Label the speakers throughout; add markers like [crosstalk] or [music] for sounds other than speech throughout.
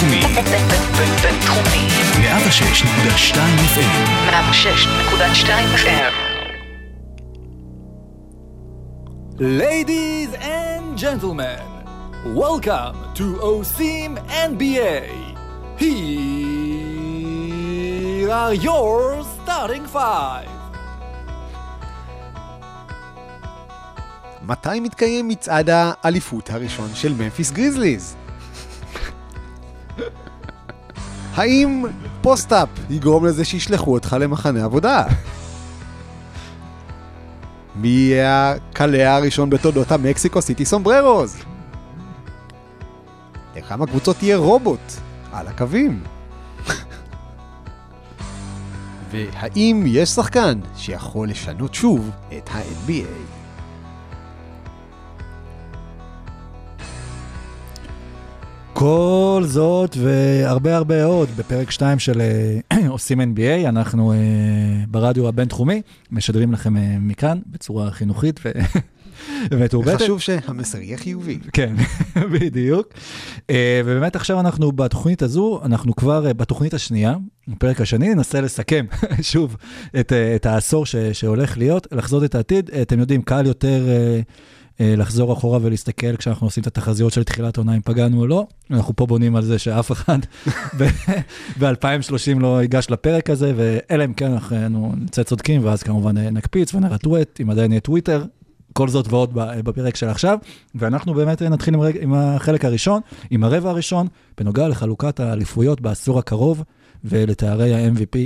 Speaker 1: בינתחומי.
Speaker 2: בינתחומי.
Speaker 1: 106.2 FM.
Speaker 2: 106.2 FM.
Speaker 3: Ladies and gentlemen, welcome to OSIM NBA. Here are your starting five.
Speaker 4: מתי מתקיים מצעד האליפות הראשון של ממפיס גריזליז? האם פוסט-אפ יגרום לזה שישלחו אותך למחנה עבודה? [laughs] מי יהיה הקלע הראשון בתולדות המקסיקו סיטי סומבררוז? לכמה קבוצות יהיה רובוט על הקווים? [laughs] והאם יש שחקן שיכול לשנות שוב את ה-NBA?
Speaker 5: כל זאת והרבה הרבה עוד בפרק 2 של אה, [clears throat] עושים NBA, אנחנו uh, ברדיו הבינתחומי, משדרים לכם uh, מכאן בצורה חינוכית ו... [laughs] ומתורבתת.
Speaker 4: חשוב שהמסר יהיה חיובי.
Speaker 5: כן, [laughs] בדיוק. ובאמת עכשיו אנחנו בתוכנית הזו, אנחנו כבר בתוכנית השנייה, בפרק השני, ננסה לסכם [laughs] שוב את, את העשור ש, שהולך להיות, לחזות את העתיד. אתם יודעים, קל יותר... Uh, לחזור אחורה ולהסתכל כשאנחנו עושים את התחזיות של תחילת עונה אם פגענו או לא. אנחנו פה בונים על זה שאף אחד [laughs] ב-2030 לא ייגש לפרק הזה, ואלא אם כן אנחנו נצא צודקים, ואז כמובן נקפיץ ונראה טוויט, אם עדיין יהיה טוויטר, כל זאת ועוד בפרק של עכשיו. ואנחנו באמת נתחיל עם, עם החלק הראשון, עם הרבע הראשון, בנוגע לחלוקת האליפויות בעשור הקרוב. ולתארי ה-MVP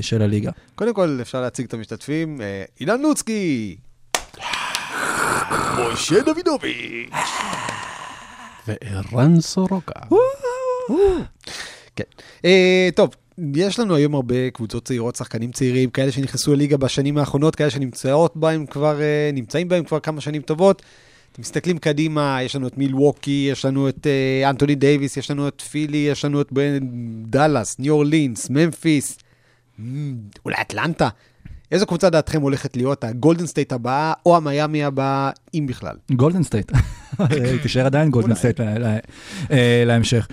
Speaker 5: של הליגה.
Speaker 4: קודם כל אפשר להציג את המשתתפים. אילן לוצקי! משה דוידוביץ'.
Speaker 6: וערן סורוקה.
Speaker 4: כן. אה, טוב, יש לנו היום הרבה קבוצות צעירות, שחקנים צעירים, כאלה שנכנסו לליגה בשנים האחרונות, כאלה שנמצאות בהם כבר, אה, נמצאים בהם כבר כמה שנים טובות. אתם מסתכלים קדימה, יש לנו את מילווקי, יש לנו את אה, אנטוני דייוויס, יש לנו את פילי, יש לנו את דאלאס, ניו אורלינס, ממפיס, אולי אטלנטה. איזו קבוצה דעתכם הולכת להיות הגולדן סטייט הבאה, או המיאמי הבאה, אם בכלל?
Speaker 5: גולדן סטייט. [laughs] תישאר עדיין גולדן סטייט להמשך.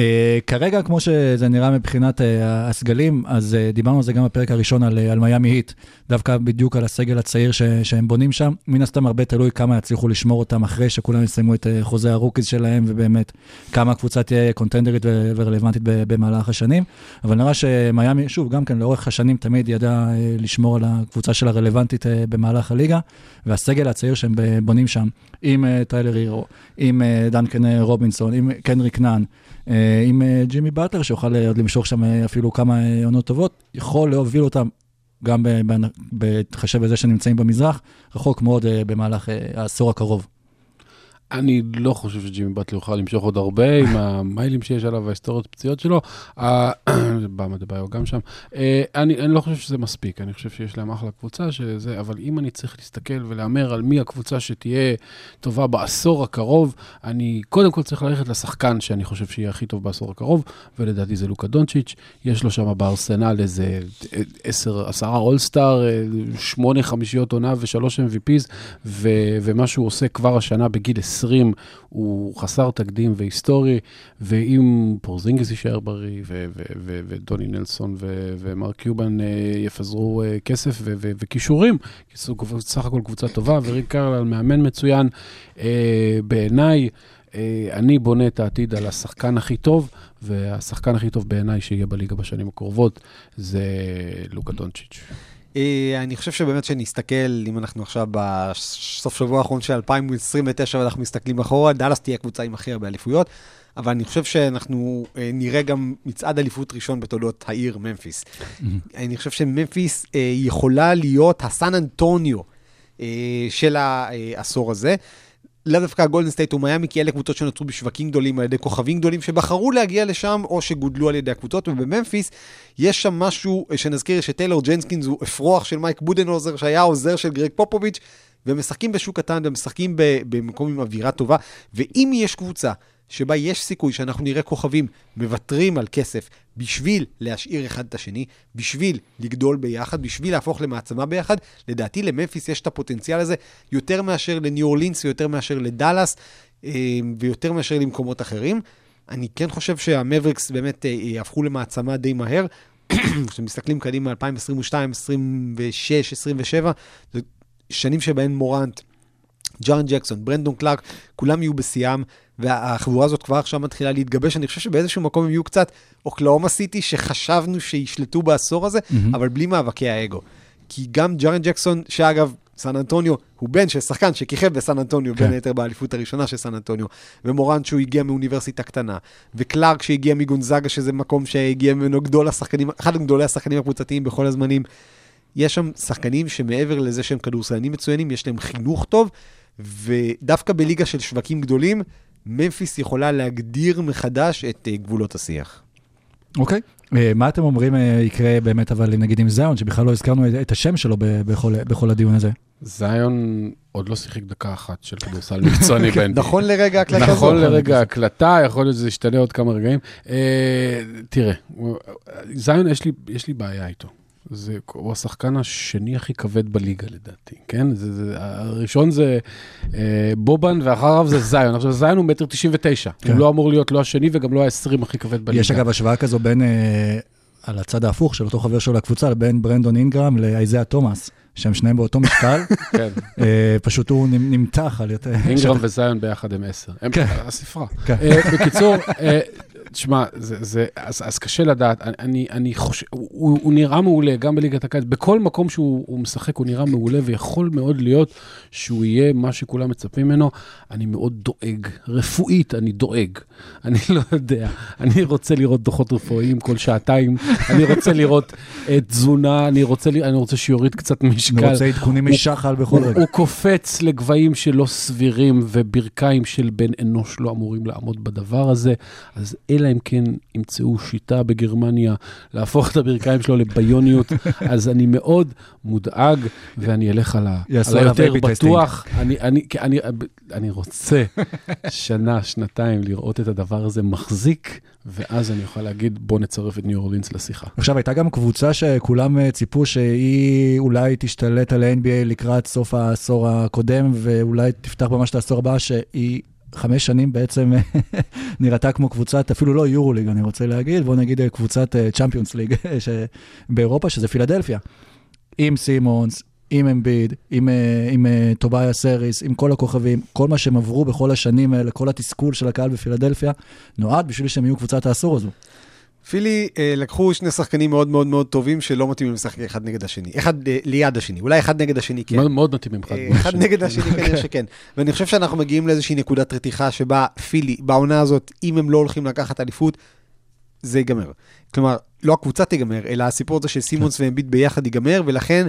Speaker 5: Uh, כרגע, כמו שזה נראה מבחינת uh, הסגלים, אז uh, דיברנו על זה גם בפרק הראשון על, uh, על מיאמי היט, דווקא בדיוק על הסגל הצעיר ש, שהם בונים שם. מן הסתם הרבה תלוי כמה יצליחו לשמור אותם אחרי שכולם יסיימו את uh, חוזה ה rookies שלהם, ובאמת כמה הקבוצה תהיה קונטנדרית ו- ורלוונטית במהלך השנים. אבל נראה שמיאמי, שוב, גם כן לאורך השנים תמיד ידע uh, לשמור על הקבוצה שלה רלוונטית במהלך הליגה, והסגל הצעיר שהם בונים שם, עם uh, טיילר הירו, עם uh, דנקן רובינסון, עם קנריק נאן, עם ג'ימי באטלר, שיוכל עוד למשוך שם אפילו כמה עונות טובות, יכול להוביל אותם, גם בהתחשב בזה שנמצאים במזרח, רחוק מאוד במהלך העשור הקרוב.
Speaker 6: אני לא חושב שג'ימי באטלר יוכל למשוך עוד הרבה עם [laughs] המיילים שיש עליו וההיסטוריות הפציעות שלו. באמה דה ביו גם שם. אני, אני לא חושב שזה מספיק, אני חושב שיש להם אחלה קבוצה שזה, אבל אם אני צריך להסתכל ולהמר על מי הקבוצה שתהיה טובה בעשור הקרוב, אני קודם כל צריך ללכת לשחקן שאני חושב שיהיה הכי טוב בעשור הקרוב, ולדעתי זה לוקה דונצ'יץ'. יש לו שם בארסנל איזה עשר, עשרה אולסטאר, שמונה חמישיות עונה ושלוש MVPs, ו, ומה שהוא עושה כבר השנה בגיל 20. 20 הוא חסר תקדים והיסטורי, ואם פורזינגיס יישאר בריא, ודוני נלסון ומרק קיובן יפזרו כסף וכישורים, כי זו סך הכל קבוצה טובה, וריק קרלל מאמן מצוין, בעיניי, אני בונה את העתיד על השחקן הכי טוב, והשחקן הכי טוב בעיניי שיהיה בליגה בשנים הקרובות זה לוקה דונצ'יץ'.
Speaker 4: אני חושב שבאמת שנסתכל, אם אנחנו עכשיו בסוף שבוע האחרון של 2029 ואנחנו מסתכלים אחורה, דאלאס תהיה הקבוצה עם הכי הרבה אליפויות, אבל אני חושב שאנחנו נראה גם מצעד אליפות ראשון בתולדות העיר ממפיס. אני חושב שממפיס יכולה להיות הסן אנטוניו של העשור הזה. לאו דווקא גולדן סטייט ומיאמי, כי אלה קבוצות שנוצרו בשווקים גדולים על ידי כוכבים גדולים שבחרו להגיע לשם, או שגודלו על ידי הקבוצות, ובממפיס יש שם משהו שנזכיר שטיילור ג'נקינס הוא אפרוח של מייק בודנהולזר, שהיה העוזר של גרג פופוביץ', והם משחקים בשוק קטן, והם משחקים במקום עם אווירה טובה, ואם יש קבוצה שבה יש סיכוי שאנחנו נראה כוכבים מוותרים על כסף בשביל להשאיר אחד את השני, בשביל לגדול ביחד, בשביל להפוך למעצמה ביחד. לדעתי לממפיס יש את הפוטנציאל הזה יותר מאשר לניו אורלינס ויותר מאשר לדאלאס ויותר מאשר למקומות אחרים. אני כן חושב שהמבריקס באמת אה, יהפכו למעצמה די מהר. [coughs] כשמסתכלים קדימה, 2022, 26, 27, זה שנים שבהן מורנט, ג'ארן ג'קסון, ברנדון קלארק, כולם יהיו בשיאם, והחבורה הזאת כבר עכשיו מתחילה להתגבש. אני חושב שבאיזשהו מקום הם יהיו קצת אוקלאומה סיטי, שחשבנו שישלטו בעשור הזה,
Speaker 5: מהמם.
Speaker 4: אבל בלי מאבקי האגו. כי גם ג'ארן ג'קסון, שאגב, סן אנטוניו, הוא בן של שחקן שכיכב בסן אנטוניו,
Speaker 5: כן.
Speaker 4: בין היתר באליפות הראשונה של סן אנטוניו, ומורן שהוא הגיע מאוניברסיטה קטנה, וקלארק שהגיע מגונזאגה, שזה מקום שהגיע ממנו גדול השחקנים, אחד מגדולי השחקנים הקבוצתיים בכל הזמנים. יש שם שחקנים שמעבר לזה שהם כדורסלנים מצוינים, יש להם חינוך טוב, ודווקא בליגה של שווקים גדולים, ממפיס יכולה להגדיר מחדש את אה, גבולות השיח.
Speaker 5: אוקיי. אה, מה אתם אומרים אה, יקרה באמת, אבל נגיד עם זיון, שבכלל לא הזכרנו את- את השם שלו בכל- בכל הדיון הזה?
Speaker 6: זיון עוד לא שיחק דקה אחת של כדורסל מקצועני [laughs] ב-NBA.
Speaker 4: נכון לרגע ההקלטה הזאת.
Speaker 6: נכון לרגע ההקלטה, יכול להיות שזה ישתנה עוד כמה רגעים. אה, תראה, זיון, יש לי, יש לי בעיה איתו. זה, הוא השחקן השני הכי כבד בליגה לדעתי, כן? זה, זה, הראשון זה אה, בובן ואחריו זה זיון. עכשיו, זיון הוא מטר 99.
Speaker 5: כן.
Speaker 6: הוא לא אמור להיות לא השני וגם לא ה-20 הכי כבד בליגה.
Speaker 5: יש אגב השוואה כזו בין, אה, על הצד ההפוך של אותו חבר שלו לקבוצה, בין ברנדון אינגרם לאייזאה תומאס, שהם שניהם באותו משקל, [laughs]
Speaker 6: כן.
Speaker 5: אה, פשוט הוא נמ- נמתח על יותר...
Speaker 6: אינגרם [laughs] וזיון ביחד הם 10. הם
Speaker 5: כן.
Speaker 6: הספרה.
Speaker 5: כן.
Speaker 6: אה, בקיצור, אה, תשמע, זה, זה, אז, אז קשה לדעת, אני- אני, חושב, הוא, הוא נראה מעולה, גם בליגת הקיץ, בכל מקום שהוא הוא משחק הוא נראה מעולה, ויכול מאוד להיות שהוא יהיה מה שכולם מצפים ממנו. אני מאוד דואג, רפואית אני דואג, [laughs] אני לא יודע, אני רוצה לראות דוחות רפואיים כל שעתיים, [laughs] אני רוצה לראות אה, תזונה, אני רוצה, אני רוצה שיוריד קצת משקל.
Speaker 5: אני רוצה עדכונים משחל בכל רגע.
Speaker 6: הוא קופץ לגבהים שלא סבירים, וברכיים של בן אנוש לא אמורים לעמוד בדבר הזה. אז אלא אם כן ימצאו שיטה בגרמניה להפוך את הברכיים שלו לביוניות, [laughs] אז אני מאוד מודאג, ואני אלך על, ה, היותר. בטוח. אני, אני, אני, אני רוצה שנה, שנתיים לראות את הדבר הזה מחזיק, ואז אני אוכל להגיד, בוא נצרף את ניו אורלינס לשיחה.
Speaker 5: עכשיו, הייתה גם קבוצה שכולם אה, ציפו שהיא אולי תשתלט על ה-NBA לקראת סוף העשור הקודם, ואולי תפתח ממש את העשור הבא, שהיא חמש שנים בעצם [laughs] נראתה כמו קבוצת, אפילו לא יורו-ליג, אני רוצה להגיד, בוא נגיד אה, קבוצת צ'מפיונס ליג באירופה, שזה פילדלפיה. עם סימונס, עם אמביד, עם, אה, עם אה, טוביה סריס, עם כל הכוכבים, כל מה שהם עברו בכל השנים האלה, כל התסכול של הקהל בפילדלפיה, נועד בשביל שהם יהיו קבוצת העשור הזו.
Speaker 4: פילי אה, לקחו שני שחקנים מאוד מאוד מאוד טובים שלא מתאימים לשחק אחד נגד השני. אחד אה, ליד השני, אולי אחד נגד השני כן.
Speaker 6: מאוד, מאוד מתאימים אחד.
Speaker 4: אה,
Speaker 6: בשני.
Speaker 4: אחד נגד השני כנראה שכן. ואני חושב שאנחנו מגיעים לאיזושהי נקודת רתיחה שבה פילי, בעונה הזאת, אם הם לא הולכים לקחת אליפות, זה ייגמר. כלומר, לא הקבוצה תיגמר, אלא הסיפור הזה של סימונס ואמביט ביחד ייגמר, ולכן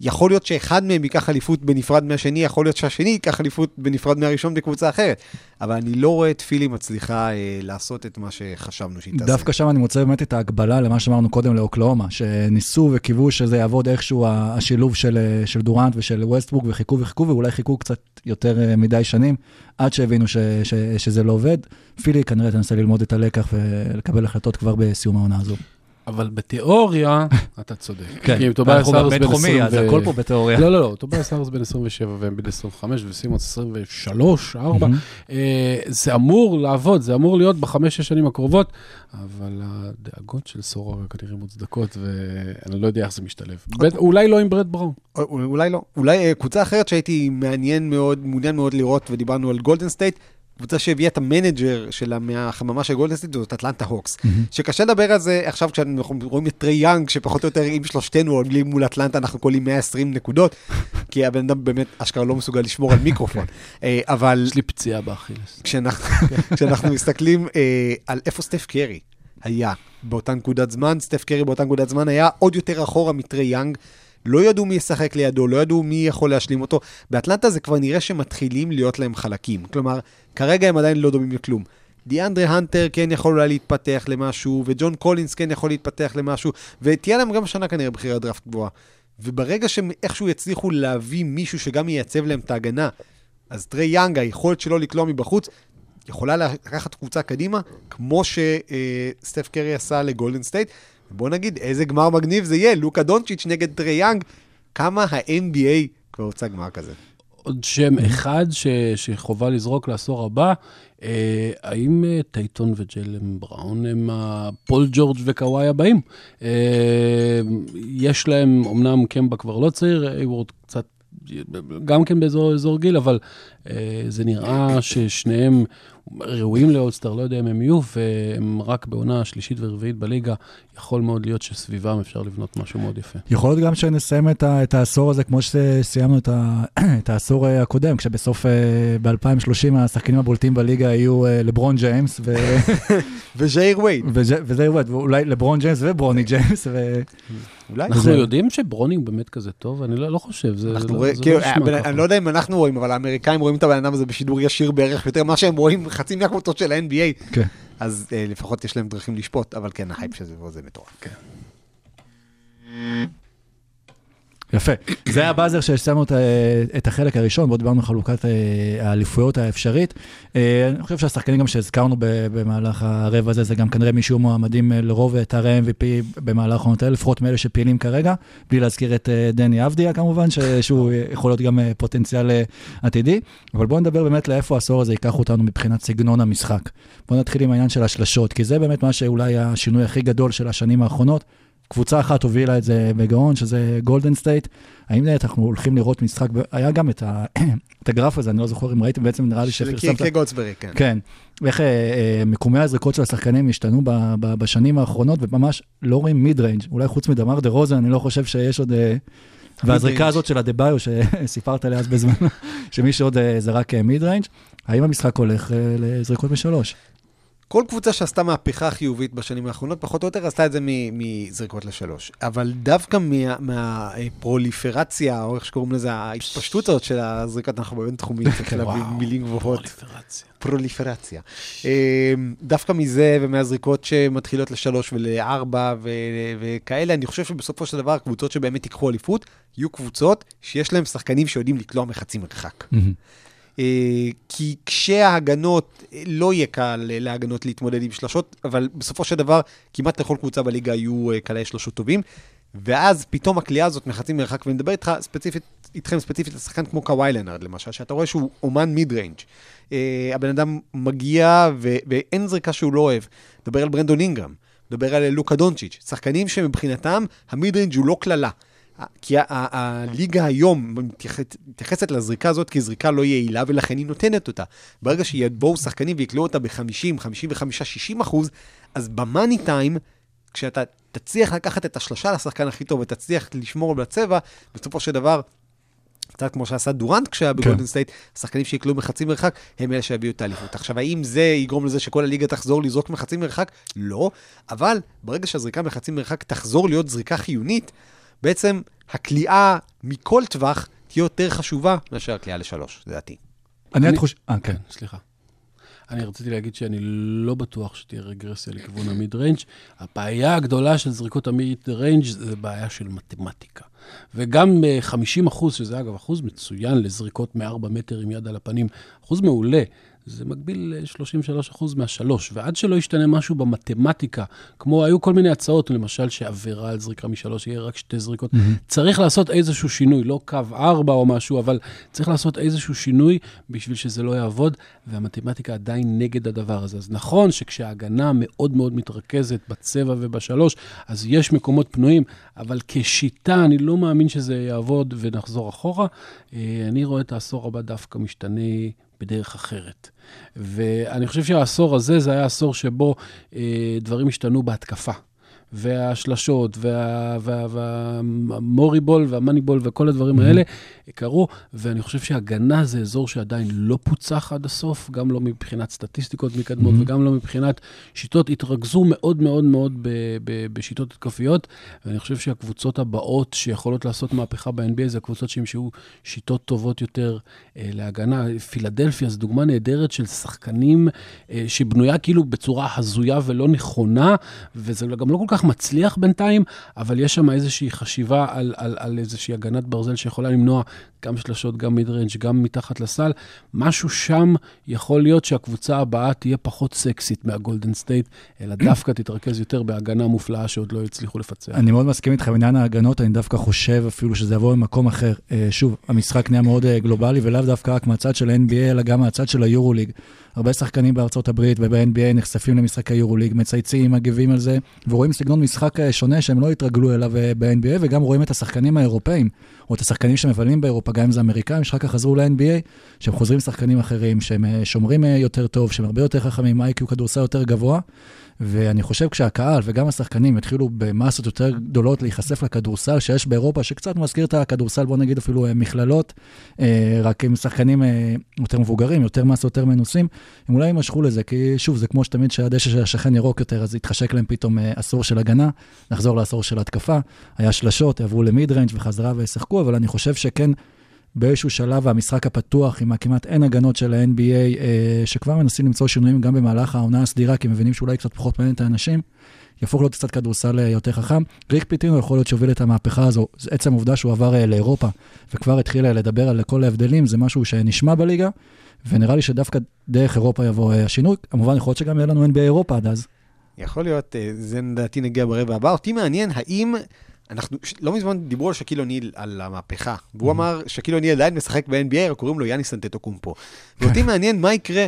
Speaker 4: יכול להיות שאחד מהם ייקח אליפות בנפרד מהשני, יכול להיות שהשני ייקח אליפות בנפרד מהראשון בקבוצה אחרת. אבל אני לא רואה את פילי מצליחה אה, לעשות את מה שחשבנו שהיא תעשה.
Speaker 5: דווקא שם אני מוצא באמת את ההקבלה למה שאמרנו קודם לאוקלאומה, שניסו וקיוו שזה יעבוד איכשהו השילוב של, אה, של דורנט ושל ווסטבורג, וחיכו וחיכו, ואולי חיכו קצת יותר אה, מדי שנים, עד שהבינו ש, ש, שזה לא עובד. פילי כנראה תנסה ללמוד את הלקח ולקבל החלטות כבר בסיום העונה הזו.
Speaker 6: אבל בתיאוריה, [laughs] אתה צודק. כי טובייס
Speaker 5: אנחנו
Speaker 6: בן
Speaker 5: בבינתחומי,
Speaker 6: 20
Speaker 5: אז הכל פה בתיאוריה.
Speaker 6: לא, לא, לא, טוביאס האריס בן 27 ואמביד 25 וסימונס 23, 4.
Speaker 5: מהמם.
Speaker 6: זה אמור לעבוד, זה אמור להיות בחמש-שש שנים הקרובות, אבל הדאגות של סורר כנראה מוצדקות, ואני לא יודע איך זה משתלב. בטח- אולי לא עם ברט בראון.
Speaker 4: או- אולי לא. אולי אה, קבוצה אחרת שהייתי מעניין מאוד, מעוניין מאוד לראות, ודיברנו על גולדן סטייט, קבוצה שהביאה את ה manager שלה מהחממה של גולדן סטייט, זאת אטלנטה הוקס. שקשה לדבר על זה עכשיו כשאנחנו רואים את טרי יאנג, שפחות או יותר אם שלושתנו עולים מול אטלנטה, אנחנו קולעים 120 נקודות, [laughs] כי הבן אדם באמת אשכרה לא מסוגל לשמור על מיקרופון. [laughs] אה, אבל
Speaker 6: יש לי פציעה באכילס.
Speaker 4: כשאנחנו, [laughs] כשאנחנו מסתכלים אה, על איפה סטף קרי היה באותה נקודת זמן, סטף קרי באותה נקודת זמן היה עוד יותר אחורה מטרי יאנג. לא ידעו מי ישחק לידו, לא ידעו מי יכול להשלים אותו. באטלנטה זה כבר נראה שמתחילים להיות להם חלקים. כלומר, כרגע הם עדיין לא דומים לכלום. דיאנדרה הנטר כן יכול אולי להתפתח למשהו, וג'ון קולינס כן יכול להתפתח למשהו, ותהיה להם גם השנה כנראה בחירת דראפט גבוהה. וברגע שהם איכשהו יצליחו להביא מישהו שגם ייצב להם את ההגנה, אז טרי יאנג, היכולת שלו לקלוע מבחוץ, יכולה לקחת קבוצה קדימה, כמו שסטף קרי עשה לגולדן סטייט. בוא נגיד, איזה גמר מגניב זה יהיה, לוקה דונצ'יץ' נגד טרי יאנג, כמה ה-NBA כבר רוצה גמר כזה.
Speaker 6: עוד שם אחד ש, שחובה לזרוק לעשור הבא, אה, האם אה, טייטום וג'יילן בראון הם הפול ג'ורג' וקוואי הבאים? אה, יש להם, אמנם קמבה כבר לא צעיר, הייוורד קצת, גם כן באזור אזור גיל, אבל אה, זה נראה ששניהם ראויים לאולסטאר, לא יודע אם הם יהיו, והם רק בעונה שלישית ורביעית בליגה, יכול מאוד להיות שסביבם אפשר לבנות משהו מאוד יפה.
Speaker 5: יכול להיות גם שנסיים את, ה, את העשור הזה כמו שסיימנו את, ה, [clears throat] את העשור אה, הקודם, כשבסוף ב-2030 השחקנים הבולטים בליגה יהיו אה, לברון ג'יימס ו... [laughs]
Speaker 4: וז'איר וייד.
Speaker 5: וז'- וז'איר וייד, ואולי לברון ג'יימס וברוני ג'יימס, ו...
Speaker 4: אולי.
Speaker 6: אנחנו יודעים שברוני באמת כזה טוב? אני לא, לא חושב, זה, זה
Speaker 4: אנחנו
Speaker 6: לא,
Speaker 4: רואים,
Speaker 6: זה
Speaker 4: כאילו,
Speaker 6: לא נשמע ככה.
Speaker 4: אני לא יודע אם אנחנו רואים, אבל האמריקאים רואים את הבן אדם הזה בשידור ישיר בערך יותר ממה שהם רואים חצי מהקבוצות של ה-NBA.
Speaker 5: כן.
Speaker 4: אז אה, לפחות יש להם דרכים לשפוט, אבל כן, ההייפ שזה זה מטורף.
Speaker 5: יפה. זה היה באזר ששמנו את, את החלק הראשון, בו דיברנו על חלוקת אה, האליפויות האפשרית. אה, אני חושב שהשחקנים גם שהזכרנו במהלך הרבע הזה, זה גם כנראה מי שיהיו מועמדים אה, לרוב תארי MVP במהלך העונות האלה, לפחות מאלה שפעילים כרגע, בלי להזכיר את דני אבדיה כמובן, שהוא יכול להיות גם פוטנציאל עתידי. אבל בואו נדבר באמת לאיפה העשור הזה ייקח אותנו מבחינת סגנון המשחק. בואו נתחיל עם העניין של השלשות, כי זה באמת מה שאולי השינוי הכי גדול של השנים האחרונות. קבוצה אחת הובילה את זה בגאון, שזה גולדן סטייט. האם באמת אנחנו הולכים לראות משחק, ב- היה גם את, ה... [clears throat] את הגרף הזה, אני לא זוכר אם ראיתם, בעצם נראה לי
Speaker 4: של
Speaker 5: שפרסמת.
Speaker 4: קירק גולדסברי, כן.
Speaker 5: כן, איך אה, אה, מיקומי הזריקות של השחקנים השתנו ב, ב, בשנים האחרונות, וממש לא רואים mid-range, אולי חוץ מדמאר דרוזן, אני לא חושב שיש עוד... אה, והזריקה. הזאת של אדבאיו, שסיפרת עליה אז בזמן, [laughs] שמי שעוד אה, זרק mid-range, האם המשחק הולך אה, לזריקות משלוש?
Speaker 4: כל קבוצה שעשתה מהפכה חיובית בשנים האחרונות, פחות או יותר עשתה את זה מ- מזריקות לשלוש. אבל דווקא מהפרוליפרציה, או איך שקוראים לזה, ההתפשטות הזאת של הזריקות, אנחנו באמת תחומים, צריך להביא מילים גבוהות.
Speaker 6: פרוליפרציה.
Speaker 4: פרוליפרציה. אה, דווקא מזה ומהזריקות שמתחילות לשלוש ולארבע ו- וכאלה, אני חושב שבסופו של דבר קבוצות שבאמת ייקחו אליפות, יהיו קבוצות שיש להן שחקנים שיודעים לקלוע מחצי מרחק. אה, כי כשההגנות, אה, לא יהיה קל אה, להגנות להתמודד עם שלשות, אבל בסופו של דבר, כמעט לכל קבוצה בליגה יהיו קלעי שלושות טובים. ואז פתאום הקליעה הזאת מחצי מרחק, ואני מדבר איתך ספציפית, איתכם ספציפית על שחקן כמו קוואי לנארד למשל, שאתה רואה שהוא אומן מיד ריינג'. אה, הבן אדם מגיע ו- ואין זריקה שהוא לא אוהב. מדבר על ברנדון אינגרם, מדבר על לוקה דונצ'יץ', שחקנים שמבחינתם המיד ריינג' הוא לא קללה. כי הליגה היום מתייחס- מתייחסת לזריקה הזאת כזריקה לא יעילה, ולכן היא נותנת אותה. ברגע שיבואו שחקנים ויקלעו אותה ב-50, 55, 60 אחוז, אז במאני טיים, כשאתה תצליח לקחת את השלושה לשחקן הכי טוב ותצליח לשמור בצבע, בסופו של דבר, קצת כמו שעשה דורנט כשהיה בגולדן סטייט, השחקנים שיקלעו מחצי מרחק, הם אלה שיביאו את האליפות. עכשיו, האם זה יגרום לזה שכל הליגה תחזור לזרוק מחצי מרחק? לא, אבל ברגע שהזריקה מחצי מרחק תחזור להיות זריקה חיונית, בעצם הקליעה מכל טווח תהיה יותר חשובה מאשר הקליעה לשלוש, לדעתי.
Speaker 5: אני
Speaker 6: אני-
Speaker 5: חושב... אה, כן.
Speaker 6: כן, סליחה. אני רציתי להגיד שאני לא בטוח שתהיה רגרסיה לכיוון ה mid-range. הבעיה הגדולה של זריקות ה mid-range זה בעיה של מתמטיקה. וגם אה, 50 אחוז, שזה אגב אחוז מצוין לזריקות מ-4 מטר עם יד על הפנים, אחוז מעולה. זה מקביל ל-33 אחוז מהשלוש, ועד שלא ישתנה משהו במתמטיקה, כמו היו כל מיני הצעות, למשל שעבירה על זריקה משלוש יהיה רק שתי זריקות, mm-hmm. צריך לעשות איזשהו שינוי, לא קו ארבע או משהו, אבל צריך לעשות איזשהו שינוי בשביל שזה לא יעבוד, והמתמטיקה עדיין נגד הדבר הזה. אז נכון שכשההגנה מאוד מאוד מתרכזת בצבע ובשלוש, אז יש מקומות פנויים, אבל כשיטה אני לא מאמין שזה יעבוד ונחזור אחורה. אה, אני רואה את העשור הבא דווקא משתנה בדרך אחרת. ואני חושב שהעשור הזה, זה היה עשור שבו אה, דברים השתנו בהתקפה. והשלשות, וה- וה- והמוריבול והמאניבול וכל הדברים האלה קרו, ואני חושב שהגנה זה אזור שעדיין לא פוצח עד הסוף, גם לא מבחינת סטטיסטיקות מקדמות
Speaker 5: Mhm.
Speaker 6: וגם לא מבחינת שיטות, התרכזו מאוד מאוד מאוד ב- ב- בשיטות התקפיות, ואני חושב שהקבוצות הבאות שיכולות לעשות מהפכה ב-NBA זה הקבוצות שימשו שיטות טובות יותר אה, להגנה. פילדלפיה זו דוגמה נהדרת של שחקנים אה, שבנויה כאילו בצורה הזויה ולא נכונה, וזה גם לא כל כך כך מצליח בינתיים, אבל יש שם איזושהי חשיבה על, על, על איזושהי הגנת ברזל שיכולה למנוע גם שלשות, גם מיד ריינג', גם מתחת לסל. משהו שם יכול להיות שהקבוצה הבאה תהיה פחות סקסית מהגולדן סטייט, אלא דווקא תתרכז יותר בהגנה מופלאה שעוד לא הצליחו לפצח.
Speaker 5: אני מאוד מסכים איתך בעניין ההגנות, אני דווקא חושב אפילו שזה יבוא ממקום אחר. אה, שוב, המשחק נהיה מאוד אה, גלובלי, ולאו דווקא רק מהצד של ה-NBA, אלא גם מהצד של היורוליג. הרבה שחקנים בארצות הברית וב-NBA נחשפים למשחק היורוליג, מצייצים, מגיבים על זה, ורואים סגנון משחק אה, שונה שהם לא התרגלו אליו אה, ב-NBA, וגם רואים את השחקנים האירופאים, או את השחקנים שמבלים באירופה, גם אם זה אמריקאים, שרק כך חזרו ל-NBA, שהם חוזרים שחקנים אחרים, שהם אה, שומרים יותר טוב, שהם הרבה יותר חכמים, איי-קיו כדורסל יותר גבוה. ואני חושב כשהקהל וגם השחקנים יתחילו במסות יותר גדולות להיחשף לכדורסל שיש באירופה, שקצת מזכיר את הכדורסל, בוא נגיד אפילו אה, מכללות, אה, רק עם שחקנים אה, יותר מבוגרים, יותר מסות, יותר מנוסים, הם אולי יימשכו לזה, כי שוב, זה כמו שתמיד שהדשא של השכן ירוק יותר, אז יתחשק להם פתאום עשור של הגנה, נחזור לעשור של התקפה, היה שלשות, יעברו למיד ריינג' וחזרה וישחקו, אבל אני חושב שכן, באיזשהו שלב המשחק הפתוח עם הכמעט אין הגנות של ה-NBA, אה, שכבר מנסים למצוא שינויים גם במהלך העונה הסדירה, כי מבינים שאולי קצת פחות מעניין את האנשים, יהפוך להיות קצת כדורסל אה, יותר חכם. ריק פיטינו יכול להיות שהוביל את המהפכה הזו, עצם העובדה שהוא עבר אה, לאירופה, וכבר התחיל אה, לדבר על כל ההבדלים, זה משהו שנשמע בליגה, ונראה לי שדווקא דרך אירופה יבוא אה, השינוי. כמובן, יכול להיות שגם יהיה לנו NBA אירופה עד אז.
Speaker 4: יכול להיות, אה, זה לדעתי נגיע ברבע הבא. אותי מעניין, האם... אנחנו, לא מזמן דיברו על שקיל אוניל, על המהפכה, והוא אמר, שקיל אוניל עדיין משחק ב-NBA, רק קוראים לו יאניס אנטטוקומפו. [laughs] ואותי מעניין מה יקרה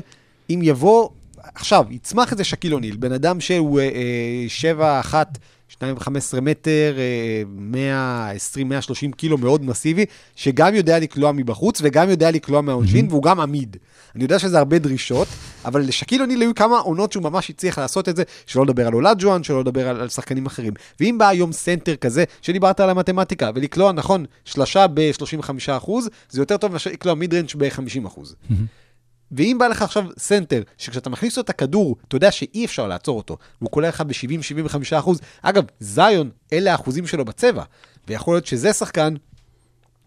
Speaker 4: אם יבוא, עכשיו, יצמח איזה שקיל אוניל, בן אדם שהוא אה, אה, 7, 1, 2 ו-15 מטר, אה, 120, 130 קילו, מאוד מסיבי, שגם יודע לקלוע מבחוץ וגם יודע לקלוע מהעונשין, והוא גם עמיד. אני יודע שזה הרבה דרישות, אבל לשקיל אוניל היו כמה עונות שהוא ממש הצליח לעשות את זה, שלא לדבר על אולג'ואן, שלא לדבר על, על שחקנים אחרים. ואם בא היום סנטר כזה, שדיברת על המתמטיקה, ולקלוע, נכון, שלושה ב-35%, זה יותר טוב מאשר לקלוע mid-range ב-50%. ואם בא לך עכשיו סנטר, שכשאתה מכניס לו את הכדור, אתה יודע שאי אפשר לעצור אותו, והוא קולע לך ב-70-75 אגב, זיון, אלה האחוזים שלו בצבע, ויכול להיות שזה שחקן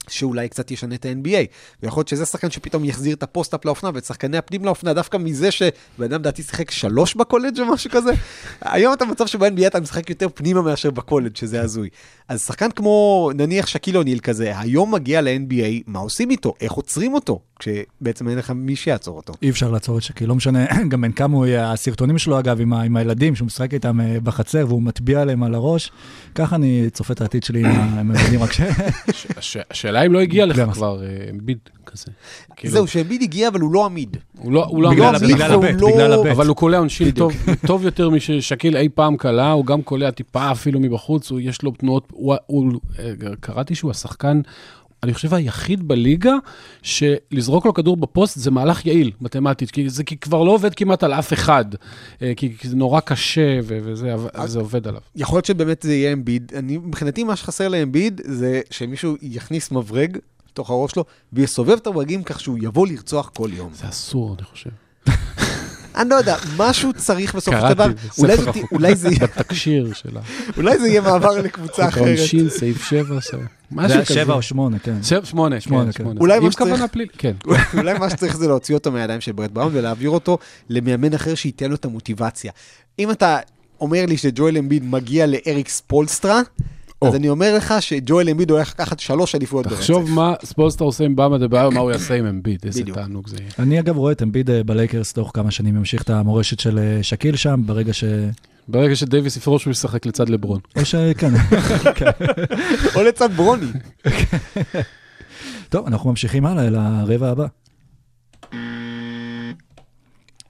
Speaker 4: שאולי קצת ישנה את ה-NBA, ויכול להיות שזה שחקן שפתאום יחזיר את ה post-up לאופנה ואת שחקני הפנים לאופנה, דווקא מזה שבן אדם דעתי שיחק שלוש בקולג' או משהו כזה. [laughs] היום אתה במצב שב-NBA אתה משחק יותר פנימה מאשר בקולג', שזה הזוי. אז שחקן כמו נניח שקיל אוניל כזה, היום מגיע ל-NBA, מה עושים איתו? איך עוצרים אותו? כשבעצם אין לך מי שיעצור אותו.
Speaker 5: אי אפשר לעצור את שקיל, לא משנה, [clears throat] גם בן כמה הוא יהיה, הסרטונים שלו אגב, עם, ה, עם הילדים, שהוא משחק איתם אה, בחצר והוא מטביע עליהם על הראש, ככה אני צופה את העתיד שלי עם הילדים, רק ש...
Speaker 6: הש- הש- השאלה אם לא הגיע לך כבר אה, ביד כזה. כאילו,
Speaker 4: זהו, שאביד הגיע, אבל הוא לא עמיד.
Speaker 6: הוא לא, הוא לא
Speaker 5: בגלל
Speaker 6: זה
Speaker 5: בגלל הבט,
Speaker 4: לא-.
Speaker 6: אבל הוא קולע עונשין. טוב, יותר מששקיל אי פעם קלע, הוא גם קולע טיפה אפילו מבחוץ, יש לו תנועות, אה, קראתי שהוא השחקן, אני חושב היחיד בליגה, שלזרוק לו כדור בפוסט זה מהלך יעיל, מתמטית, כי זה כי כבר לא עובד כמעט על אף אחד, אה, כי, כי זה נורא קשה ו- וזה, וזה עובד עליו.
Speaker 4: יכול להיות שבאמת זה יהיה אמביד. אני, מבחינתי מה שחסר לאמביד זה שמישהו יכניס מברג לתוך הראש שלו ויסובב את הברגים כך שהוא יבוא לרצוח כל יום.
Speaker 6: זה אסור, אני חושב.
Speaker 4: אני לא יודע, משהו צריך בסופו של
Speaker 6: קראתי
Speaker 4: דבר,
Speaker 6: בספר
Speaker 4: אולי זה, ת-
Speaker 6: החוקים.
Speaker 4: אולי, זה, יהיה-
Speaker 6: בתקשיר שלה.
Speaker 4: אולי זה יהיה מעבר לקבוצה [laughs] אחרת.
Speaker 6: העונשין, סעיף 7,
Speaker 5: זה
Speaker 6: משהו כזה.
Speaker 5: שבע או שמונה, כן.
Speaker 6: שבע, שמונה,
Speaker 5: שמונה,
Speaker 6: כן,
Speaker 5: כן.
Speaker 4: אולי מה שצריך-
Speaker 6: כוונה פלילית, כן. [laughs]
Speaker 4: אולי מה שצריך זה להוציא אותו מהידיים של ברט בראון ולהעביר אותו למאמן אחר שייתן לו את המוטיבציה. אם אתה אומר לי שג'ואל אמביד מגיע לאריק ספולסטרה, אז. אני אומר לך שג'ואל אמביד הולך לקחת שלוש אליפויות ברצף.
Speaker 6: תחשוב מה ספולסטר עושה עם באם אדבאיו, מה הוא יעשה עם אמביד, איזה. תענוג זה יהיה.
Speaker 5: אני אגב רואה את אמביד אה, בלייקרס תוך כמה שנים, ימשיך את המורשת של אה, שקיל שם, ברגע ש...
Speaker 6: ברגע שדייוויס יפרוש הוא ישחק לצד לברון.
Speaker 5: או שכן. [laughs]
Speaker 4: או לצד ברוני. [laughs]
Speaker 5: טוב, אנחנו ממשיכים הלאה אל הרבע הבא.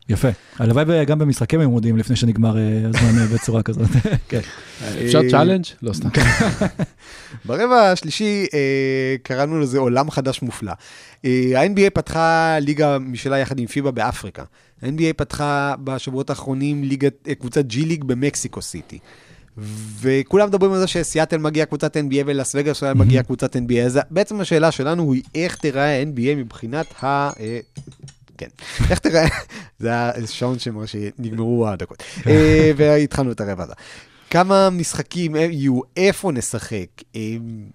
Speaker 5: יפה. הלוואי וגם במשחקים הם מודיעים לפני שנגמר אה, הזמן אה, בצורה כזאת. [laughs] כן.
Speaker 6: אפשר
Speaker 4: אה,
Speaker 6: challenge? לא סתם. [laughs]
Speaker 4: ברבע השלישי אה, קראנו לזה עולם חדש מופלא. אה, ה-NBA פתחה ליגה משלה יחד עם פיבה באפריקה. ה-NBA פתחה בשבועות האחרונים אה, קבוצת ג'י ליג במקסיקו סיטי. וכולם מדברים על זה שסיאטל מגיע קבוצת NBA ולאס וגאס מגיע קבוצת NBA. אז בעצם השאלה שלנו היא איך תיראה ה-NBA מבחינת ה... אה, כן, איך תיראה, זה השעון שמראה שנגמרו הדקות. [laughs] אה, והתחלנו את הרבע הזה. כמה משחקים יהיו, איפה נשחק,